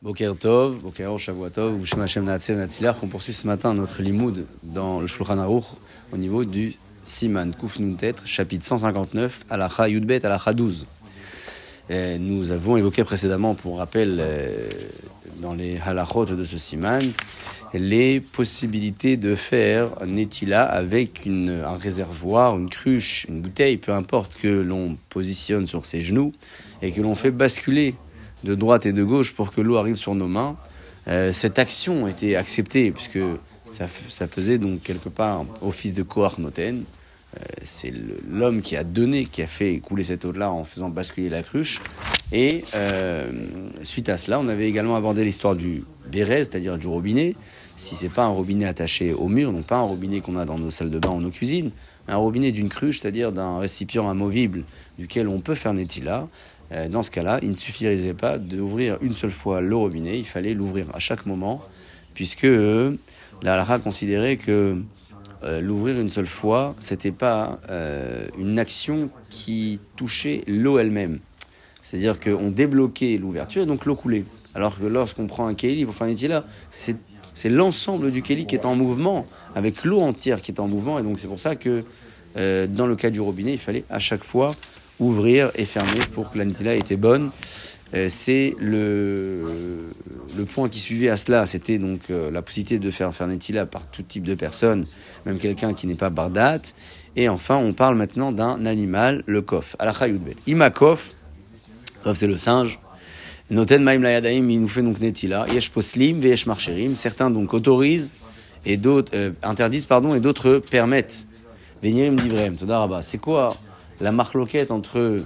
Boker Tov, Boker Shavuatov, qu'on poursuit ce matin notre limoud dans le Shulchan Aruch au niveau du Siman Kuf Nuntet, chapitre 159, Alacha Yudbet, Alacha 12. Et nous avons évoqué précédemment, pour rappel, euh, dans les halachot de ce Siman, les possibilités de faire un netila avec un réservoir, une cruche, une bouteille, peu importe, que l'on positionne sur ses genoux et que l'on fait basculer de droite et de gauche pour que l'eau arrive sur nos mains. Euh, cette action était acceptée puisque ça, faisait donc quelque part office de Koach Noten. Euh, c'est l'homme qui a donné, qui a fait couler cette eau-là en faisant basculer la cruche. Et euh, suite à cela, on avait également abordé l'histoire du béret, c'est-à-dire du robinet. Si c'est pas un robinet attaché au mur, donc pas un robinet qu'on a dans nos salles de bain ou nos cuisines, un robinet d'une cruche, c'est-à-dire d'un récipient amovible duquel on peut faire netila, dans ce cas-là, il ne suffirait pas d'ouvrir une seule fois le robinet, il fallait l'ouvrir à chaque moment, puisque euh, la Lara considérait que euh, l'ouvrir une seule fois, c'était pas une action qui touchait l'eau elle-même. C'est-à-dire qu'on débloquait l'ouverture et donc l'eau coulait. Alors que lorsqu'on prend un keli pour faire un là, c'est l'ensemble du keli qui est en mouvement, avec l'eau entière qui est en mouvement. Et donc c'est pour ça que dans le cas du robinet, il fallait à chaque fois ouvrir et fermer pour que la nitila était bonne. Euh, c'est le, le point qui suivait à cela, c'était donc euh, la possibilité de faire faire netila par tout type de personnes, même quelqu'un qui n'est pas bardat. Et enfin, on parle maintenant d'un animal, le kof. Alachayoudbet. Ima kof, c'est le singe. Noten maim layadaim, il nous fait donc netila. Yesh poslim, marcherim. Certains donc autorisent et d'autres euh, interdisent pardon et d'autres permettent. Venirim divrem. C'est quoi la marloquette entre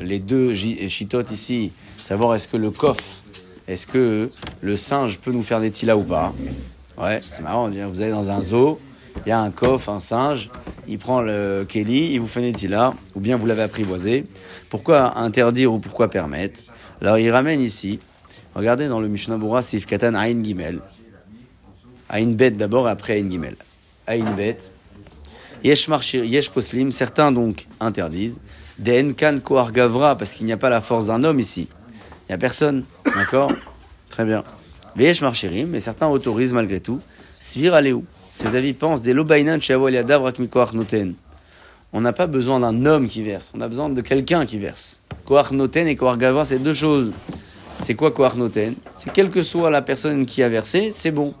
les deux chitotes ici, savoir est-ce que le coffre, est-ce que le singe peut nous faire des tilas ou pas. Ouais, c'est marrant, vous allez dans un zoo, il y a un coffre, un singe, il prend le Kelly, il vous fait des tilas, ou bien vous l'avez apprivoisé. Pourquoi interdire ou pourquoi permettre? Alors il ramène ici, regardez dans le Mishnah Bura, Sif Katan Ain Gimel. Ain Bet d'abord, après Ain Gimel. Ain Bet, Yesh Yesh Poslim, certains donc interdisent. Den Kan Koar Gavra, parce qu'il n'y a pas la force d'un homme ici. Il n'y a personne, d'accord? Très bien. Yesh Marchirim, mais certains autorisent malgré tout. Svir Aléou, ses avis pensent des Lobainan Noten. On n'a pas besoin d'un homme qui verse, on a besoin de quelqu'un qui verse. Koar Noten et Koar Gavra, c'est deux choses. C'est quoi Koar Noten? C'est quelle que soit la personne qui a versé, c'est bon.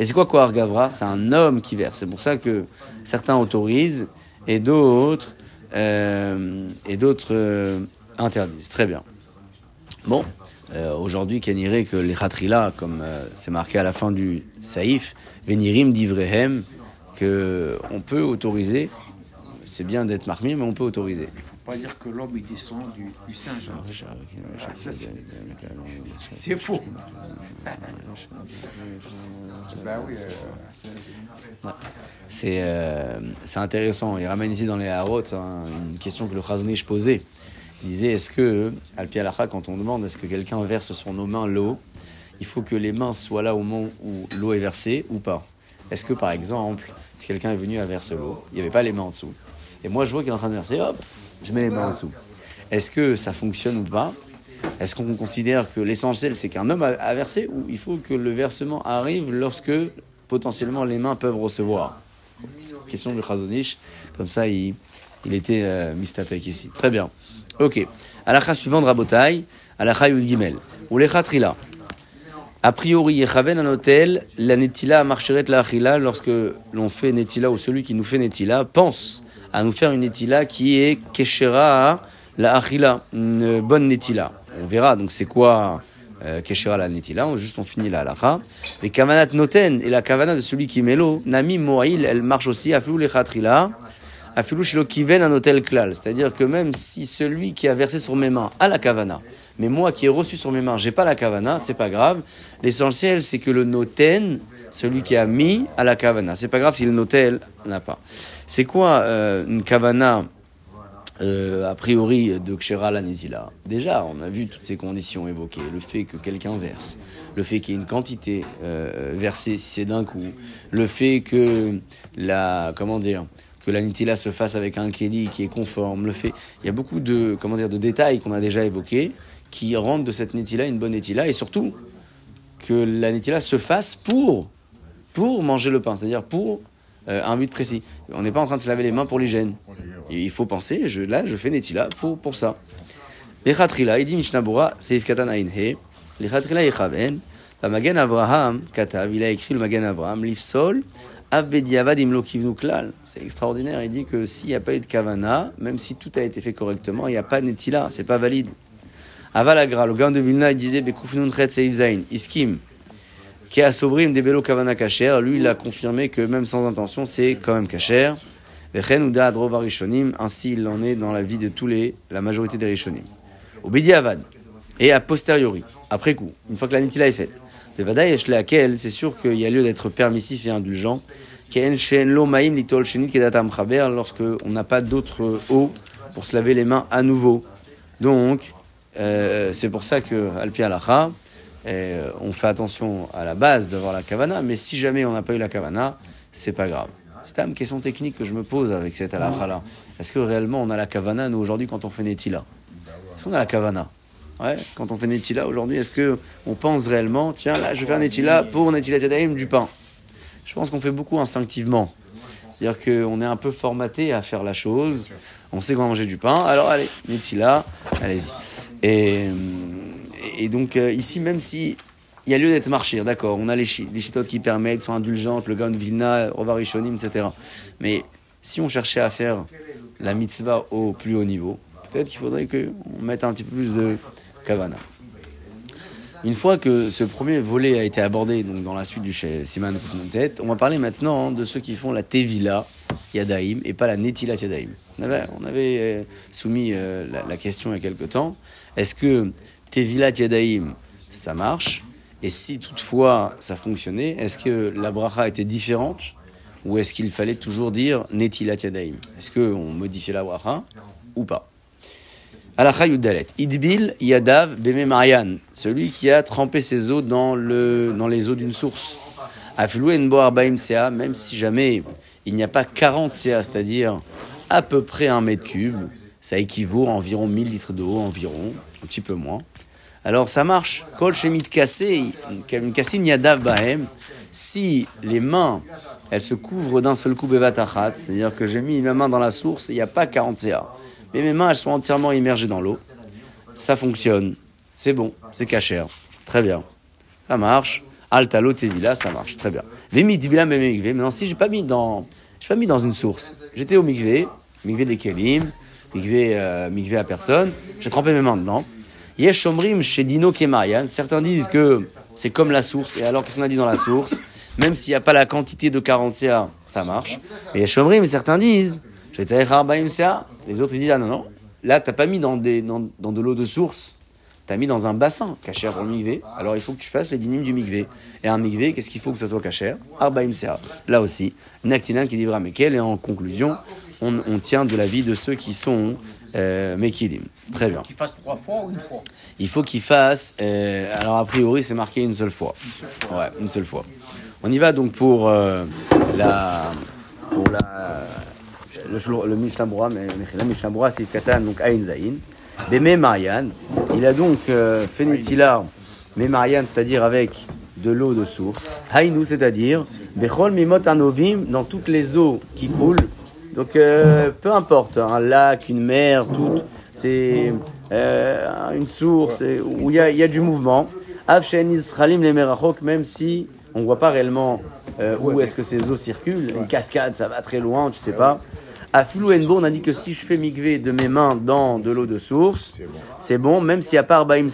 Et c'est quoi Kohar Gavra? C'est un homme qui verse. C'est pour ça que certains autorisent et d'autres euh, et d'autres euh, interdisent. Très bien. Bon, euh, aujourd'hui, qu'on irait que les khatrila, comme c'est marqué à la fin du saïf, venirim divrehem, que on peut autoriser. C'est bien d'être marmi, mais on peut autoriser pas dire que l'homme il descend du, du singe. C'est faux. Ben c'est euh, intéressant. Il ramène ici dans les Harot hein, une question que le Chazonish posait. Il disait est-ce que, Alpi Alacha, quand on demande est-ce que quelqu'un verse sur nos mains l'eau, il faut que les mains soient là au moment où l'eau est versée ou pas? Est-ce que par exemple, si quelqu'un est venu à verser l'eau, il n'y avait pas les mains en dessous? Et moi je vois qu'il est en train de verser, hop, je mets les mains en dessous. Est-ce que ça fonctionne ou pas? Est-ce qu'on considère que l'essentiel c'est qu'un homme a versé ou il faut que le versement arrive lorsque potentiellement les mains peuvent recevoir? Question de Khazonish, comme ça il, il était euh, mistapek ici. Très bien. Ok. Alakha suivante, Rabotai, Alakha Yud Gimel. Ou les Khatrila. A priori, Yechaven un hôtel, la Netila marcheret la Achila, lorsque l'on fait Netila ou celui qui nous fait Netila pense à nous faire une netila qui est keshera la achila, une bonne netila. On verra donc c'est quoi euh, keshera la netila, on, juste on finit la halacha. Les kavanat noten et la kavana de celui qui met l'eau, nami moail, elle marche aussi à les khatrila, à filou shilo kiven un hôtel klal. C'est-à-dire que même si celui qui a versé sur mes mains a la kavana, mais moi qui ai reçu sur mes mains, j'ai pas la kavana, c'est pas grave. L'essentiel c'est que le noten, celui qui a mis à la kavana. C'est pas grave si le notel n'a pas. C'est quoi euh, une kavana euh, a priori de Kshera la Déjà, on a vu toutes ces conditions évoquées. Le fait que quelqu'un verse, le fait qu'il y ait une quantité euh, versée si c'est d'un coup, le fait que la, comment dire, que la nitila se fasse avec un keli qui est conforme, le fait, il y a beaucoup de, comment dire, de détails qu'on a déjà évoqués qui rendent de cette nitila une bonne nitila et surtout que la netila se fasse pour, pour manger le pain, c'est-à-dire pour euh, un but précis. On n'est pas en train de se laver les mains pour l'hygiène. Il faut penser, je, là, je fais netila pour, pour ça. Lechatrila, il dit Mishnabura, Yechaven, la Magen Avraham, Katav, il a écrit le Magen Avraham, Lifsol, Avbediavad Klal. C'est extraordinaire, il dit que s'il n'y a pas eu de Kavana, même si tout a été fait correctement, il n'y a pas netila, c'est pas valide. Avalagra, le gars de Vilna, il disait Bekufnun Chet Iskim, qui a Sovrim des Belo Kavana Kacher, lui il a confirmé que même sans intention, c'est quand même Kacher. Ainsi il en est dans la vie de tous les, la majorité des Rishonim. Au Avad, et a posteriori, après coup, une fois que la Nitila est faite. C'est sûr qu'il y a lieu d'être permissif et indulgent. Lorsque on n'a pas d'autre eau pour se laver les mains à nouveau. Donc, euh, c'est pour ça que Alpi Alacha, euh, on fait attention à la base d'avoir la kavana, mais si jamais on n'a pas eu la kavana, c'est pas grave. C'est une question technique que je me pose avec cette alacha là. Est-ce que réellement on a la kavana nous aujourd'hui quand on fait netila Est-ce qu'on a la kavana Ouais, quand on fait netila aujourd'hui, est-ce que on pense réellement, tiens là je vais faire netila pour netila tadaim du pain? Je pense qu'on fait beaucoup instinctivement. C'est-à-dire qu'on est un peu formaté à faire la chose. On sait qu'on va manger du pain. Alors allez, netila, allez-y. Et et donc euh, ici, même si il y a lieu d'être marché, d'accord, on a les, les chitotes qui permettent, sont indulgentes, le Gaon Vilna, Rovarishonim, etc. Mais si on cherchait à faire la mitzvah au plus haut niveau, peut-être qu'il faudrait qu'on mette un petit peu plus de kavana. Une fois que ce premier volet a été abordé donc dans la suite du Siman tête, on va parler maintenant de ceux qui font la Tevila Yadaim et pas la Netilat Yadaim. On avait, on avait euh, soumis euh, la, la, question il y a quelque temps. Est-ce que Tevilat Yadaim, ça marche. Et si toutefois ça fonctionnait, est-ce que la bracha était différente ou est-ce qu'il fallait toujours dire Netilat Yadaim Est-ce qu'on modifiait la bracha ou pas? Alacha Yudalet. Idbil Yadav Beme Marian, celui qui a trempé ses eaux dans, le, dans les eaux d'une source. Aflou Bo Arbaim Sea, même si jamais il n'y a pas 40 Sea, c'est-à-dire à peu près un mètre cube, ça équivaut à environ 1000 litres d'eau, environ, un petit peu moins alors ça marche. Kol shemit bahem. Si les mains, elles se couvrent d'un seul coup bevatachat, c'est-à-dire que j'ai mis ma main dans la source, il n'y a pas 40 CA. Mais mes mains, elles sont entièrement immergées dans l'eau. Ça fonctionne. C'est bon, c'est cachère. Très bien. Ça marche. Altalo tevila, ça marche. Très bien. Non, si j'ai pas mis dans, j'ai pas mis dans une source. J'étais au mikvé, mikvé des kelim, mikvé, euh, à personne. J'ai trempé mes mains dedans. Yeshomrim chez Dino Kemarian. Certains disent que c'est comme la source. Et alors qu'est-ce qu'on a dit dans la source? Même s'il n'y a pas la quantité de 40 CA, ça marche. Mais Yeshomrim, certains disent les autres disent ah non non. Là t'as pas mis dans, des, dans, dans de l'eau de source. T'as mis dans un bassin cachère pour le migvé. Alors il faut que tu fasses les dynimes du migvé. Et un migvé, qu'est-ce qu'il faut que ça soit cachère Arbaim Sea. Là aussi, Naktinan qui dit Mekel. Et en conclusion, on, on tient de la vie de ceux qui sont euh, Mekilim. Très bien. Qu'il fasse trois fois ou une fois Il faut qu'il fasse. Euh, alors, a priori, c'est marqué une seule fois. Ouais, une seule fois. On y va donc pour euh, la. Pour la. Le, le Mishnah mais la Mishnah c'est Katan, donc Ain Zain. Beme Marianne. Il a donc euh, fait Netila, mais Marianne, c'est-à-dire avec de l'eau de source. Haïnou, c'est-à-dire Bechol Mimot Anovim, dans toutes les eaux qui coulent donc, euh, peu importe, un lac, une mer, tout, c'est euh, une source où il y, y a, du mouvement. même si on ne voit pas réellement euh, où est-ce que ces eaux circulent. Une cascade, ça va très loin, tu sais pas. À Filou on a dit que si je fais migver de mes mains dans de l'eau de source, c'est bon, même s'il n'y a pas Arbaim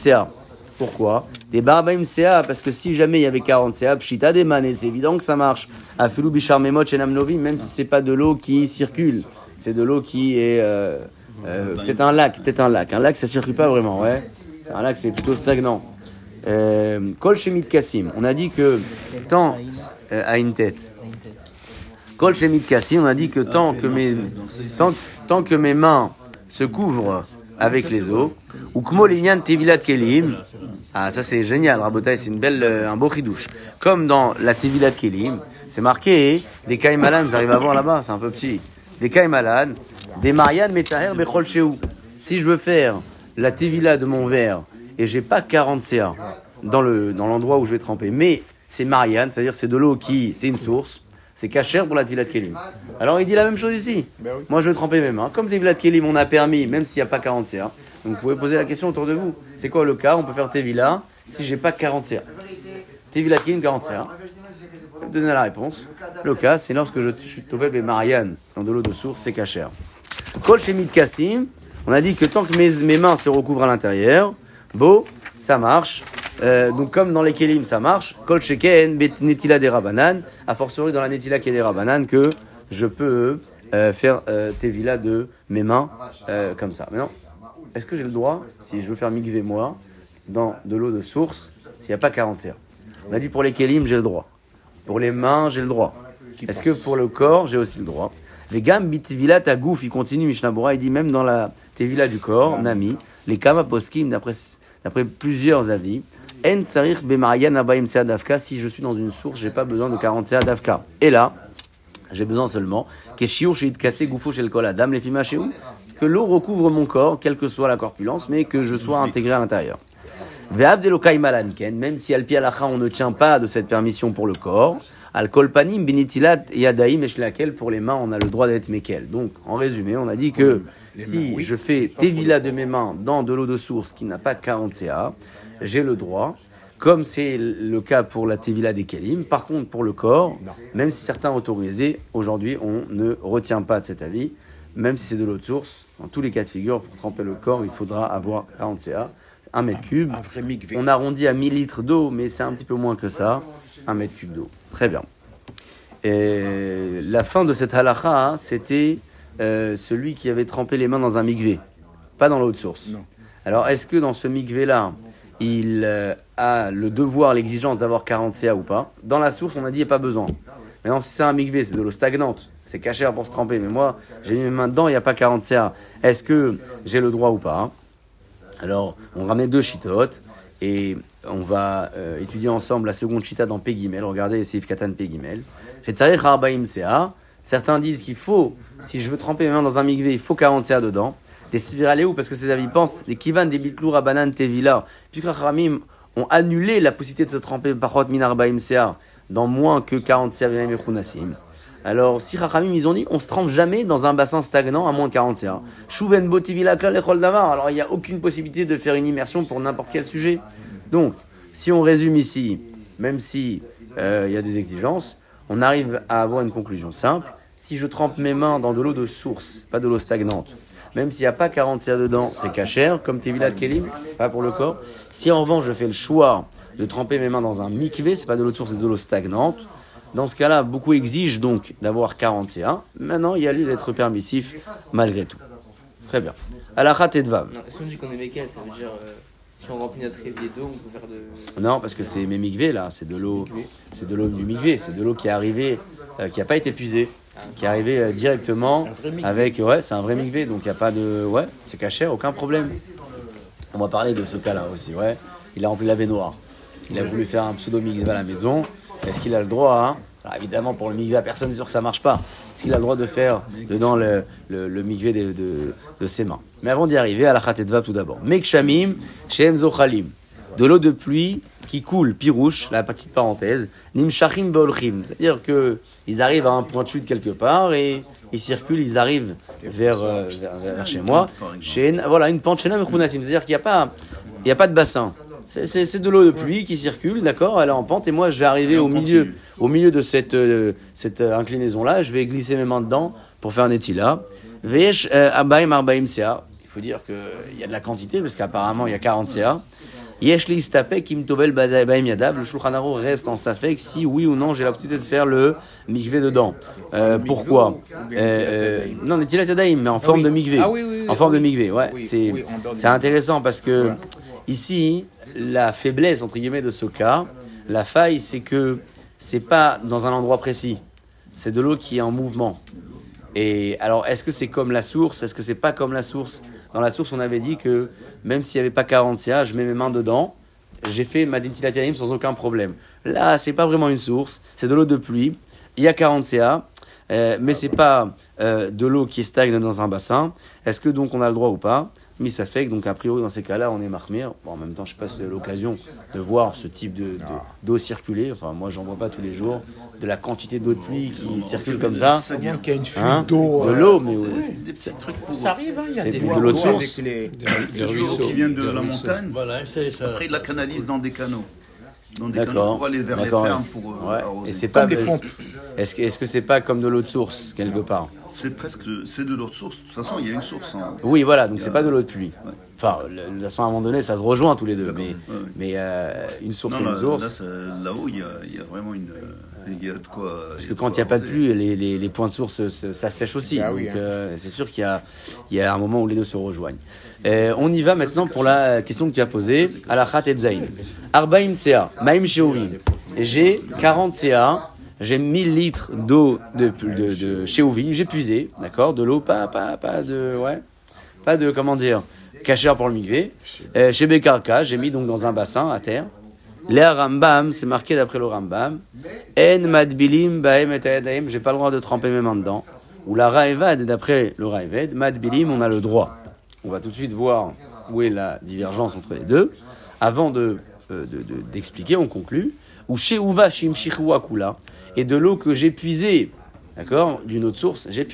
Pourquoi Des Barbaim Sea, parce que si jamais il y avait 40 Sea, Pshita des c'est évident que ça marche. À Filou Bishar Memot Novi, même si c'est pas de l'eau qui circule, c'est de l'eau qui est euh, euh, peut-être un lac, peut-être un lac. Un lac, ça circule pas vraiment, ouais. Un lac, c'est plutôt stagnant. Euh, Kol Shemit Kassim, on a dit que tant à une tête. Kol Shemit Kassim, on a dit que tant que mes mains se couvrent avec les eaux, ou Kmo Tevilat Kelim, ah ça c'est génial, Rabotai, c'est une belle, un beau ridouche. Comme dans la Tevilat Kelim, c'est marqué, des Kaimalan, vous arrivez à voir là-bas, c'est un peu petit. Des Kaimalan, des Marianne Metaher Bechol Si je veux faire la Tevila de mon verre et j'ai pas 40 CA, dans le dans l'endroit où je vais tremper. Mais c'est Marianne, c'est-à-dire c'est de l'eau qui, c'est une source, c'est cachère pour la Tilat Kelim. Alors il dit la même chose ici. Moi je vais tremper mes mains. Comme Tilat Kelim, on a permis, même s'il n'y a pas 40 CA. Donc vous pouvez poser la question autour de vous. C'est quoi le cas? On peut faire Tevila si j'ai pas 40 CA. Tevila Kelim 40 CA. Donner la réponse. Le cas, c'est lorsque je suis tombé Marianne dans de l'eau de source, c'est cachère. Kol Shemit Kassim, on a dit que tant que mes, mes mains se recouvrent à l'intérieur, beau, ça marche. Euh, donc comme dans les kelim ça marche, kol sheken netila des rabanan, a fortiori dans la netila qui est des rabanan que je peux euh, faire euh, tevila de mes mains comme ça. Maintenant, est-ce que j'ai le droit, si je veux faire mikvé moi, dans de l'eau de source, s'il n'y a pas 40 serres? On a dit pour les kelim j'ai le droit. Pour les mains, j'ai le droit. Est-ce que pour le corps, j'ai aussi le droit? Les gammes bitevila tagouf, il continue Mishnabura, il dit même dans la tevila du corps, nami, les kama poskim, d'après d'après plusieurs avis, en tsarich dafka, si je suis dans une source, j'ai pas besoin de 40 dafka. Et là, j'ai besoin seulement que l'eau recouvre mon corps, quelle que soit la corpulence, mais que je sois intégré à l'intérieur. Même si al on ne tient pas de cette permission pour le corps, al kolpanim binitilat yadaim laquelle pour les mains on a le droit d'être mekel. Donc en résumé, on a dit que si je fais tevila de mes mains dans de l'eau de source qui n'a pas 40 CA, j'ai le droit, comme c'est le cas pour la tevila des kelim. Par contre, pour le corps, même si certains autorisés, aujourd'hui on ne retient pas de cet avis, même si c'est de l'eau de source. Dans tous les cas de figure, pour tremper le corps, il faudra avoir 40 CA, 1 mètre cube. On arrondit à 1000 litres d'eau, mais c'est un petit peu moins que ça, 1 mètre cube d'eau. Très bien. Et la fin de cette halakha, hein, c'était euh, celui qui avait trempé les mains dans un migvé, pas dans l'eau de source. Alors, est-ce que dans ce migvé-là, il euh, a le devoir, l'exigence d'avoir 40 CA ou pas Dans la source, on a dit, il n'y a pas besoin. Maintenant, si c'est un migvé, c'est de l'eau stagnante, c'est caché pour se tremper. Mais moi, j'ai mis mes mains dedans, il n'y a pas 40 CA. Est-ce que j'ai le droit ou pas Alors, on ramène deux chitotes et on va euh, étudier ensemble la seconde chita dans Pegimel. Regardez, c'est Katan Pegimel. Certains disent qu'il faut, si je veux tremper mes mains dans un migvé, il faut 40 CA dedans. Des où? Parce que ces avis pensent, les kivan des bitlour à banane tevila, puisque Ramim ont annulé la possibilité de se tremper par minar baim CA dans moins que 40 CA et Alors, si Rachamim, ils ont dit, on se trempe jamais dans un bassin stagnant à moins de 40 CA. Chouven davar. Alors, il n'y a aucune possibilité de faire une immersion pour n'importe quel sujet. Donc, si on résume ici, même si euh, il y a des exigences, on arrive à avoir une conclusion simple. Si je trempe mes mains dans de l'eau de source, pas de l'eau stagnante, même s'il n'y a pas 40 CA dedans, c'est cachère, comme Tevilat Kelim, pas pour le corps. Si en revanche je fais le choix de tremper mes mains dans un mikvé, c'est pas de l'eau de source, c'est de l'eau stagnante. Dans ce cas-là, beaucoup exigent donc d'avoir 40 CA. Maintenant, il y a lieu d'être permissif malgré tout. Très bien. Alachat et Dvav. Si on dit qu'on est mécal, ça veut dire euh, si on remplit notre évier d'eau, on peut faire de. Non, parce que c'est mes mikvés là, c'est de l'eau, c'est de l'eau du mikvé, c'est de l'eau qui est arrivée, euh, qui n'a pas été puisée, qui est arrivée euh, directement avec, ouais, c'est un vrai mikvé, donc il n'y a pas de, ouais, c'est caché, aucun problème. On va parler de ce cas-là aussi, ouais. Il a rempli la baignoire. Il a voulu faire un pseudo mikvé à la maison. Est-ce qu'il a le droit hein? Alors évidemment, pour le mikvé, personne n'est sûr que ça marche pas. Est-ce qu'il a le droit de faire dedans le, le, le mikvé de, de, de, ses mains? Mais avant d'y arriver, à la khatetva tout d'abord. Mekshamim, shem zochalim. De l'eau de pluie qui coule, pirouche, la petite parenthèse, nimshachim bolchim. C'est-à-dire que ils arrivent à un point de chute quelque part et ils circulent, ils arrivent vers, euh, vers, vers chez moi. Chez, voilà, une pente C'est-à-dire qu'il n'y a pas, il y a pas de bassin. C'est de l'eau de pluie qui circule, d'accord Elle est en pente et moi je vais arriver au milieu, au milieu de cette, euh, cette euh, inclinaison-là. Je vais glisser mes mains dedans pour faire un étila. Vesh abaim arbaim ca. Il faut dire qu'il y a de la quantité parce qu'apparemment il y a 40 ca. Yesh li stapek im tobel baim yadav. Le Shulchan Aruch reste en safek si oui ou non j'ai la possibilité de faire le mikvé dedans. Euh, pourquoi? euh, Non, netilat yadaim, mais en forme de mikvé. Ah oui, oui, oui, en forme de mikvé, ouais. C'est intéressant parce que ici la faiblesse entre guillemets de ce cas, la faille, c'est que c'est pas dans un endroit précis. C'est de l'eau qui est en mouvement. Et alors, est-ce que c'est comme la source? Est-ce que c'est pas comme la source? Dans la source, on avait dit que même s'il n'y avait pas 40 CA, je mets mes mains dedans, j'ai fait ma détilatianim sans aucun problème. Là, c'est pas vraiment une source, c'est de l'eau de pluie. Il y a 40 CA, euh, mais c'est pas euh, de l'eau qui stagne dans un bassin. Est-ce que donc on a le droit ou pas? Mis ça fait que, donc a priori dans ces cas-là, on est marmire. Bon, en même temps, je sais pas si vous avez l'occasion de voir ce type de- de- d'eau circuler. Enfin, moi, j'en vois pas tous les jours. De la quantité d'eau de pluie qui circule comme ça. C'est bien qu'il y a une fuite Hein d'eau. de euh, l'eau, mais C'est des petits trucs pour Ça arrive, hein, il y a C'est des de l'eau de d'eau source. avec les- C'est de l'eau qui vient de la montagne. Voilà, c'est ça. Après, ils la canalisent dans des canaux. Dans des canaux D'accord. pour aller vers les D'accord. fermes et- pour euh, ouais. arroser. Et c'est pas. Comme des pompes. Est-ce que est-ce que c'est pas comme de l'eau de source quelque part C'est presque, c'est de l'autre source. De toute façon, il y a une source. hein. Oui, voilà. Donc c'est pas de l'eau de pluie. Ouais. Enfin, le- de toute façon, à un moment donné, ça se rejoint tous les deux. Mais, ouais, ouais. mais euh, une source Non, et là, une source. là, là-haut, il y a, il y a vraiment une. euh, Il y a de quoi. Parce que quand il n'y a pas de pluie, les, les, les points de source, ça sèche aussi. Bah Donc oui, hein. euh, c'est sûr qu'il y a, il y a un moment où les deux se rejoignent. Euh, on y va maintenant pour la question que tu as posée. À la Khat et Zain. Arbaim CA, Maim Sheorim. J'ai 40 CA, j'ai 1000 litres d'eau de, de, j'ai puisé, d'accord, de l'eau, pas, pas, pas de, ouais, pas de, comment dire, cachère pour le migvé. Euh, chez Bekarka, j'ai mis donc dans un bassin à terre. Les Rambam, c'est marqué d'après le Rambam. En madbilim baem et ayadaim, j'ai pas le droit de tremper mes mains dedans. Ou la Raevad, d'après le Raevad, madbilim, on a le droit. On va tout de suite voir où est la divergence entre les deux. Avant de, euh, de- de- d'expliquer, on conclut. Ou chez Uva shim kula, et de l'eau que j'ai puisée, d'accord, d'une autre source, j'ai.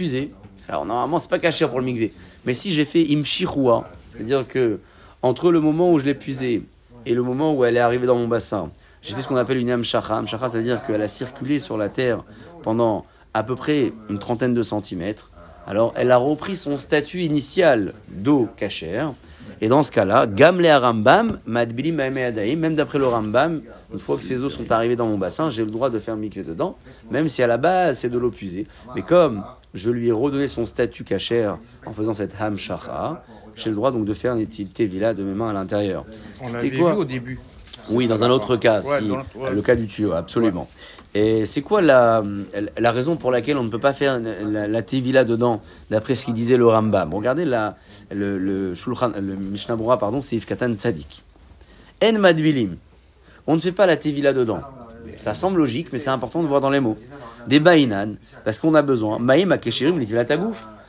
Alors normalement, c'est pas caché pour le migvé. Mais si j'ai fait imshirua, c'est-à-dire que entre le moment où je l'ai puisée et le moment où elle est arrivée dans mon bassin, j'ai fait ce qu'on appelle une amshacha. Amshacha, ça veut dire qu'elle a circulé sur la terre pendant à peu près une trentaine de centimètres. Alors, elle a repris son statut initial d'eau cachère. Et dans ce cas-là, Gamle Rambam, Madbili même d'après le Rambam, une fois que ces eaux sont arrivées dans mon bassin, j'ai le droit de faire mikveh dedans, même si à la base c'est de l'eau puisée. Mais comme je lui ai redonné son statut cachère en faisant cette ham shacha, j'ai le droit donc de faire une tevila de mes mains à l'intérieur. On C'était l'avait vu quoi au début. oui, dans un autre cas, Ouais, si, dans le- ouais. le cas du tuyau, absolument. Et c'est quoi la, la raison pour laquelle on ne peut pas faire la, la Tevila dedans, d'après ce qu'il disait le Rambam? Regardez la, le, le, Shulchan- le Mishnah Berurah, pardon, c'est Ifkatan Tzadik. En Madbilim. On ne fait pas la Tevila dedans. Ça semble logique, mais c'est important de voir dans les mots. Des Baïnan, parce qu'on a besoin. Maïm Akeshirim, les.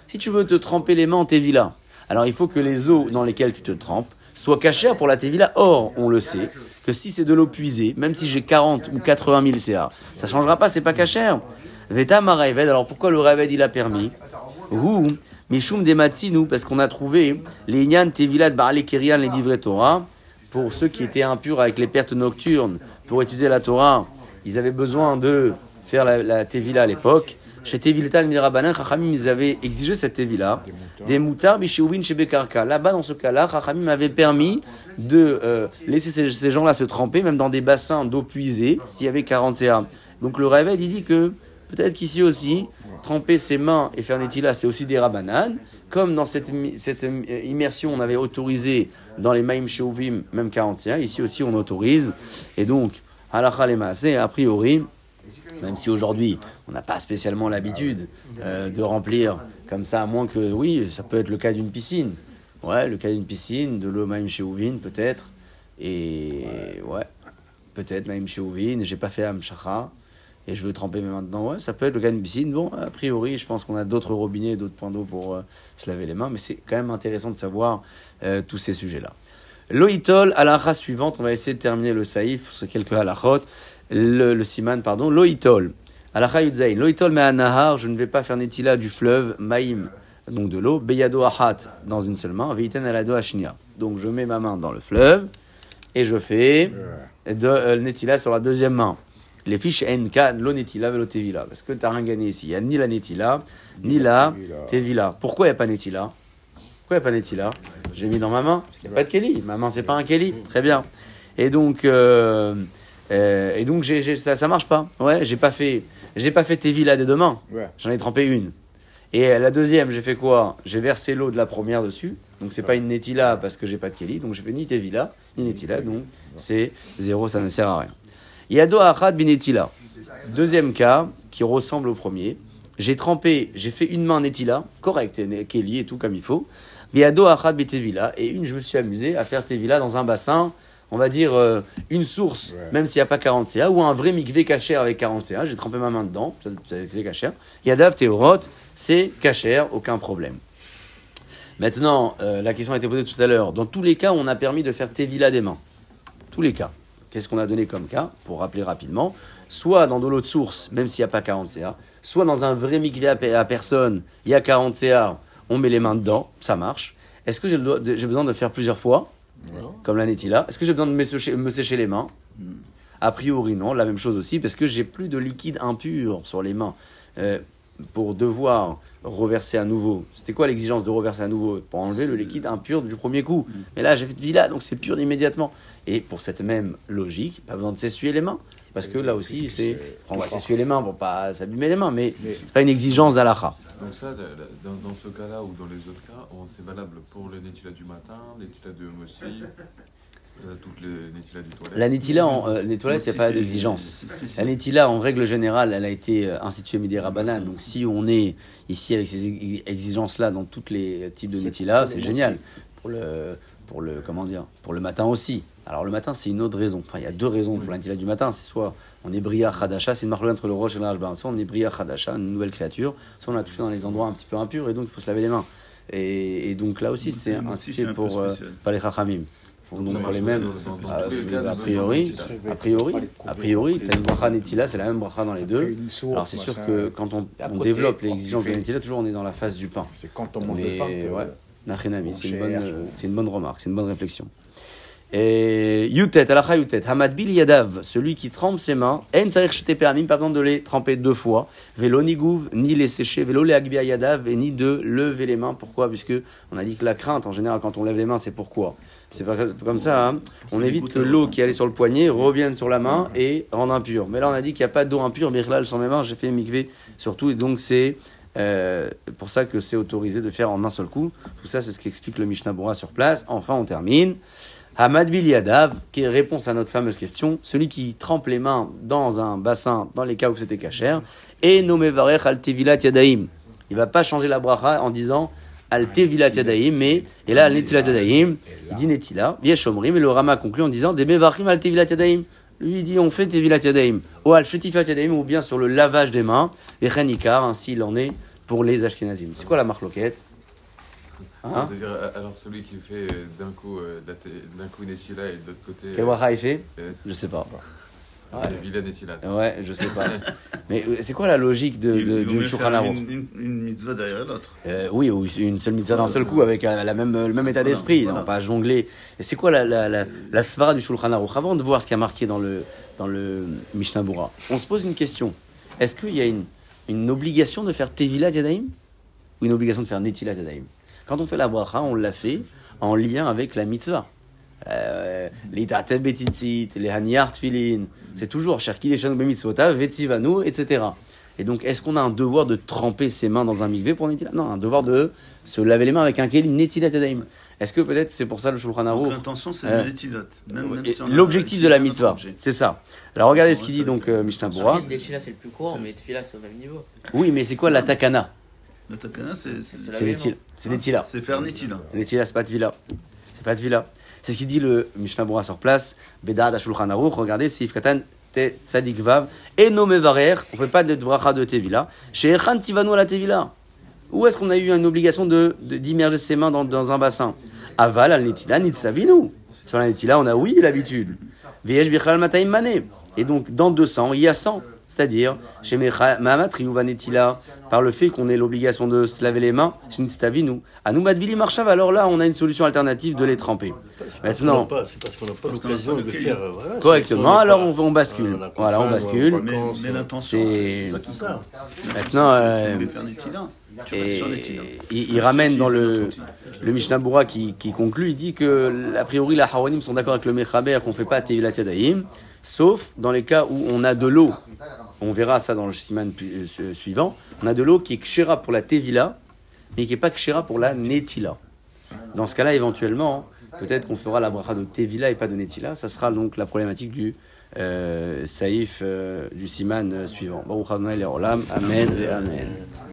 Si tu veux te tremper les mains en Tevila, alors il faut que les eaux dans lesquelles tu te trempes soient cachères pour la Tevila. Or, on le sait, que si c'est de l'eau puisée, même si j'ai 40 ou 80 000 CA, ça changera pas, c'est pas cachère. Veta Maraeved, alors pourquoi le Raved il a permis Ou, Mishum Matsinu, parce qu'on a trouvé les Inyan Tevila de Baale Kerian, les Divrei Torah, pour ceux qui étaient impurs avec les pertes nocturnes, pour étudier la Torah, ils avaient besoin de faire la, la Tevila à l'époque. Chez Teviltan Mirabanan, Chachamim, ils avaient exigé cette Tevila. Des moutards, Bishéouvin, chez Bekarka. Là-bas, dans ce cas-là, Chachamim avait permis de euh, laisser ces, ces gens-là se tremper, même dans des bassins d'eau puisée, s'il y avait 40 CA. Donc le Ravid, il dit que peut-être qu'ici aussi, tremper ses mains et faire Netila, c'est aussi des rabananes. Comme dans cette, cette euh, immersion, on avait autorisé dans les Maïm Sheouvim, même 41, ici aussi on autorise. Et donc, halakha a priori, même si aujourd'hui on n'a pas spécialement l'habitude euh, de remplir comme ça, à moins que, oui, ça peut être le cas d'une piscine. Ouais, le cas d'une piscine, de l'eau Maïm Sheouvin peut-être. Et ouais, peut-être Maïm Sheouvin, j'ai pas fait Amshacha et je veux tremper mes mains dedans. Ouais, ça peut être le cas d'une piscine. Bon, a priori, je pense qu'on a d'autres robinets, d'autres points d'eau pour euh, se laver les mains, mais c'est quand même intéressant de savoir euh, tous ces sujets-là. Loïtol, à la race suivante, on va essayer de terminer le saïf sur quelques halachot. Le, le siman, pardon. Loïtol, alacha yudzaïn. Loïtol me anahar, je ne vais pas faire netila du fleuve, maïm, donc de l'eau, beyado ahat, dans une seule main, veiten alado ashnia. Donc je mets ma main dans le fleuve et je fais de, euh, netila sur la deuxième main. Les fiches NK, lo netila, velo tevila. Parce que tu n'as rien gagné ici. Il n'y a ni la netila, ni la tevila. Pourquoi il n'y a pas netila? Pourquoi il n'y a pas Netila? J'ai mis dans ma main, parce qu'il n'y a pas de Kelly. Ma main, c'est pas un Kelly. Très bien. Et donc, euh, euh, et donc j'ai, j'ai- ça ne marche pas. Ouais, j'ai pas fait, j'ai pas fait Tevila des deux mains. Ouais. J'en ai trempé une. Et euh, la deuxième, j'ai fait quoi? J'ai versé l'eau de la première dessus. Donc, c'est pas une Netila parce que j'ai pas de Kelly. Donc, j'ai fait ni Tevila, ni Netila. Donc, c'est zéro, ça ne sert à rien. Yado Achad Binetila. Deuxième cas qui ressemble au premier. J'ai trempé, j'ai fait une main Netila, correct, Kelly et tout comme il faut. Yado Achad Bitevila. Et une, je me suis amusé à faire Tevila dans un bassin, on va dire euh, une source, même s'il n'y a pas 40 CA, ou un vrai mikvé cachère avec 40 CA. J'ai trempé ma main dedans, c'est cachère. Yadav Théorot, c'est cachère, aucun problème. Maintenant, euh, la question a été posée tout à l'heure. Dans tous les cas, on a permis de faire Tevila des mains. Tous les cas. Qu'est-ce qu'on a donné comme cas Pour rappeler rapidement? Soit dans de l'eau de source, même s'il n'y a pas 40 CA. Soit dans un vrai mikvé à, pe- à personne, il y a 40 CA, on met les mains dedans, ça marche. Est-ce que j'ai besoin de faire plusieurs fois? Comme la Netila. Est-ce que j'ai besoin de me sécher, me sécher les mains A priori, non. La même chose aussi, parce que j'ai plus de liquide impur sur les mains. Euh, pour devoir reverser à nouveau. C'était quoi l'exigence de reverser à nouveau? Pour enlever le liquide impur du premier coup. Mais là, j'ai fait de villa, donc c'est pur immédiatement. Et pour cette même logique, pas besoin de s'essuyer les mains. Parce que là aussi, c'est. On va s'essuyer les mains pour pas s'abîmer les mains, mais c'est pas une exigence d'Alaha. Donc ça, dans, dans ce cas-là ou dans les autres cas, on- c'est valable pour le Netila du matin, le Netila de aussi, euh, toutes les Netila du toilette. La Netila, en, euh, les toilettes, il n'y a pas C'est- d'exigence. c'est La. Netila, en règle générale, elle a été euh, instituée Midi Rabbanan. Donc si on est ici avec ces ex- exigences-là dans tous les types de Netila, c'est génial. Pour le, pour le, comment dire, pour le matin aussi. Alors le matin, c'est une autre raison. Enfin, il y a deux raisons pour la Netila du matin. C'est soit on est Bria Khadasha, c'est une marque entre le Roche et le Rajban. Soit on est Bria Khadasha, une nouvelle créature. Soit on a touché dans les endroits un petit peu impurs et donc il faut se laver les mains. Et, et donc là aussi, c'est c'est un pour, euh, par les Chachamim. Donc pour les mêmes, les cas, a priori, a priori, a priori, tu as une bracha Netila, c'est la même bracha dans les deux. Alors c'est sûr que quand on, développe quand l'exigence tu de Netila, toujours on est dans la phase du pain. C'est quand on mange le pain ouais, c'est une, bonne, euh, c'est une bonne remarque, c'est une bonne réflexion. Et Yutet, alacha Yutet, Hamad Bil Yadav, celui qui trempe ses mains, En Shete Pe'amim, pas besoin de les tremper deux fois, Vélo ni gouv, ni les sécher, Vélo les Agbia Yadav, et ni de lever les mains. Pourquoi? Puisque on a dit que la crainte, en général, quand on lève les mains, c'est pourquoi? C'est pas comme ça, hein. on évite que l'eau qui allait sur le poignet revienne sur la main et rende impure. Mais là, on a dit qu'il n'y a pas d'eau impure, Birlal sans mes mains, j'ai fait mikvé surtout, et donc c'est euh, pour ça que c'est autorisé de faire en un seul coup. Tout ça, c'est ce qu'explique le Mishnah Bora sur place. Enfin, on termine. Hamad Biliadav, qui est réponse à notre fameuse question, celui qui trempe les mains dans un bassin, dans les cas où c'était cachère, et nommé Varech al Tevilat Yadaim. Il va pas changer la bracha en disant al Tevilat Yadaim, mais, et là, al Netilat Yadaim, il dit Netila, Yeshomrim, et le Rama conclut en disant des Mevachim al Tevilat Yadaim. Lui, il dit on fait Tevilat Yadaim, ou al Shetifat Yadaim, ou bien sur le lavage des mains, et Renikar, ainsi il en est pour les Ashkenazim. C'est quoi la marloquette? Hein C'est-à-dire, euh, alors celui qui fait euh, d'un coup, euh, la d'un coup Netila et de l'autre côté. Bracha il fait? Je sais pas. euh, Villa Netila. Ouais, je sais pas. Mais c'est quoi la logique de, Il de, il du Shulchan une, une, une mitzvah derrière l'autre. Euh, oui, ou une seule mitzvah d'un seul coup avec euh, la même, le même état d'esprit, Voilà. pas jongler. Et c'est quoi la, la, la, la svara du Shulchan Aruch Avant de voir ce qui a marqué dans le, dans le Mishnah Bura, on se pose une question. Est-ce qu'il y a une, une obligation de faire Tevila Yadaim ou une obligation de faire Netilat Yadaim Quand on fait la bracha, on l'a fait en lien avec la mitzvah. Euh, les tatel betitzit, les haniar tfilin, c'est toujours cherki deshanu bemitzvotav, vetzivanu, etc. Et donc, est-ce qu'on a un devoir de tremper ses mains dans un mikvé pour Netilat? Non, un devoir de se laver les mains avec un kelim Netilat Yadaim. Est-ce que peut-être c'est pour ça le Shulchan Aruch l'intention, c'est Euh, si L'objectif de la mitzvah, c'est ça. Alors regardez ce qu'il dit donc euh, Mishnah Bura. Les Tefila, c'est le plus courant, mais Tefila, c'est au même niveau. Oui, mais c'est quoi la takana? C'est c'est- C'est faire Netila. Netila, c'est pas Tvila. C'est pas Tvila. C'est ce qu'il dit le Mishnah Bura sur place. Bedad Ashulchan Aruch. Regardez, c'est Ifkatan Te Tzadik Vav. Et nommé Varer. On peut pas d'être bracha de Tevila. Chez Echan Tivanu à la Tevila. Où est-ce qu'on a eu une obligation de de- d'immerger ses mains dans, dans un bassin? Aval al Netila Nitzavinu. Sur la Netila, on a oui l'habitude. Viesh Bichlal Mataim Mané. Et donc, dans 200, il y a 100. C'est-à-dire, chez Mahamat Riyuva Netila, par le fait qu'on ait l'obligation de se laver les mains, chez Nitzavinu. À nous, Madbili Marshav, alors là, on a une solution alternative de les tremper. Maintenant, c'est parce qu'on n'a pas l'occasion de le faire. euh, voilà, correctement, alors on bascule. a Voilà, on bascule. Mais, mais euh, l'intention, c'est- ça qui. Maintenant, euh, Tu veux faire Netila. Tu restes et il, il ramène dans le, le Mishnah Bura qui, qui conclut, il dit que, a priori, la Haronim sont d'accord avec le Mechaber qu'on fait pas Tevilat Yadayim, sauf dans les cas où on a de l'eau. On verra ça dans le siman euh, su- suivant. On a de l'eau qui est kshera pour la Tevila, mais qui n'est pas kshera pour la Netila. Dans ce cas-là, éventuellement, peut-être qu'on fera la bracha de Tevila et pas de Netila. Ça sera donc la problématique du euh, saïf euh, du siman euh, suivant. Amen et Amen.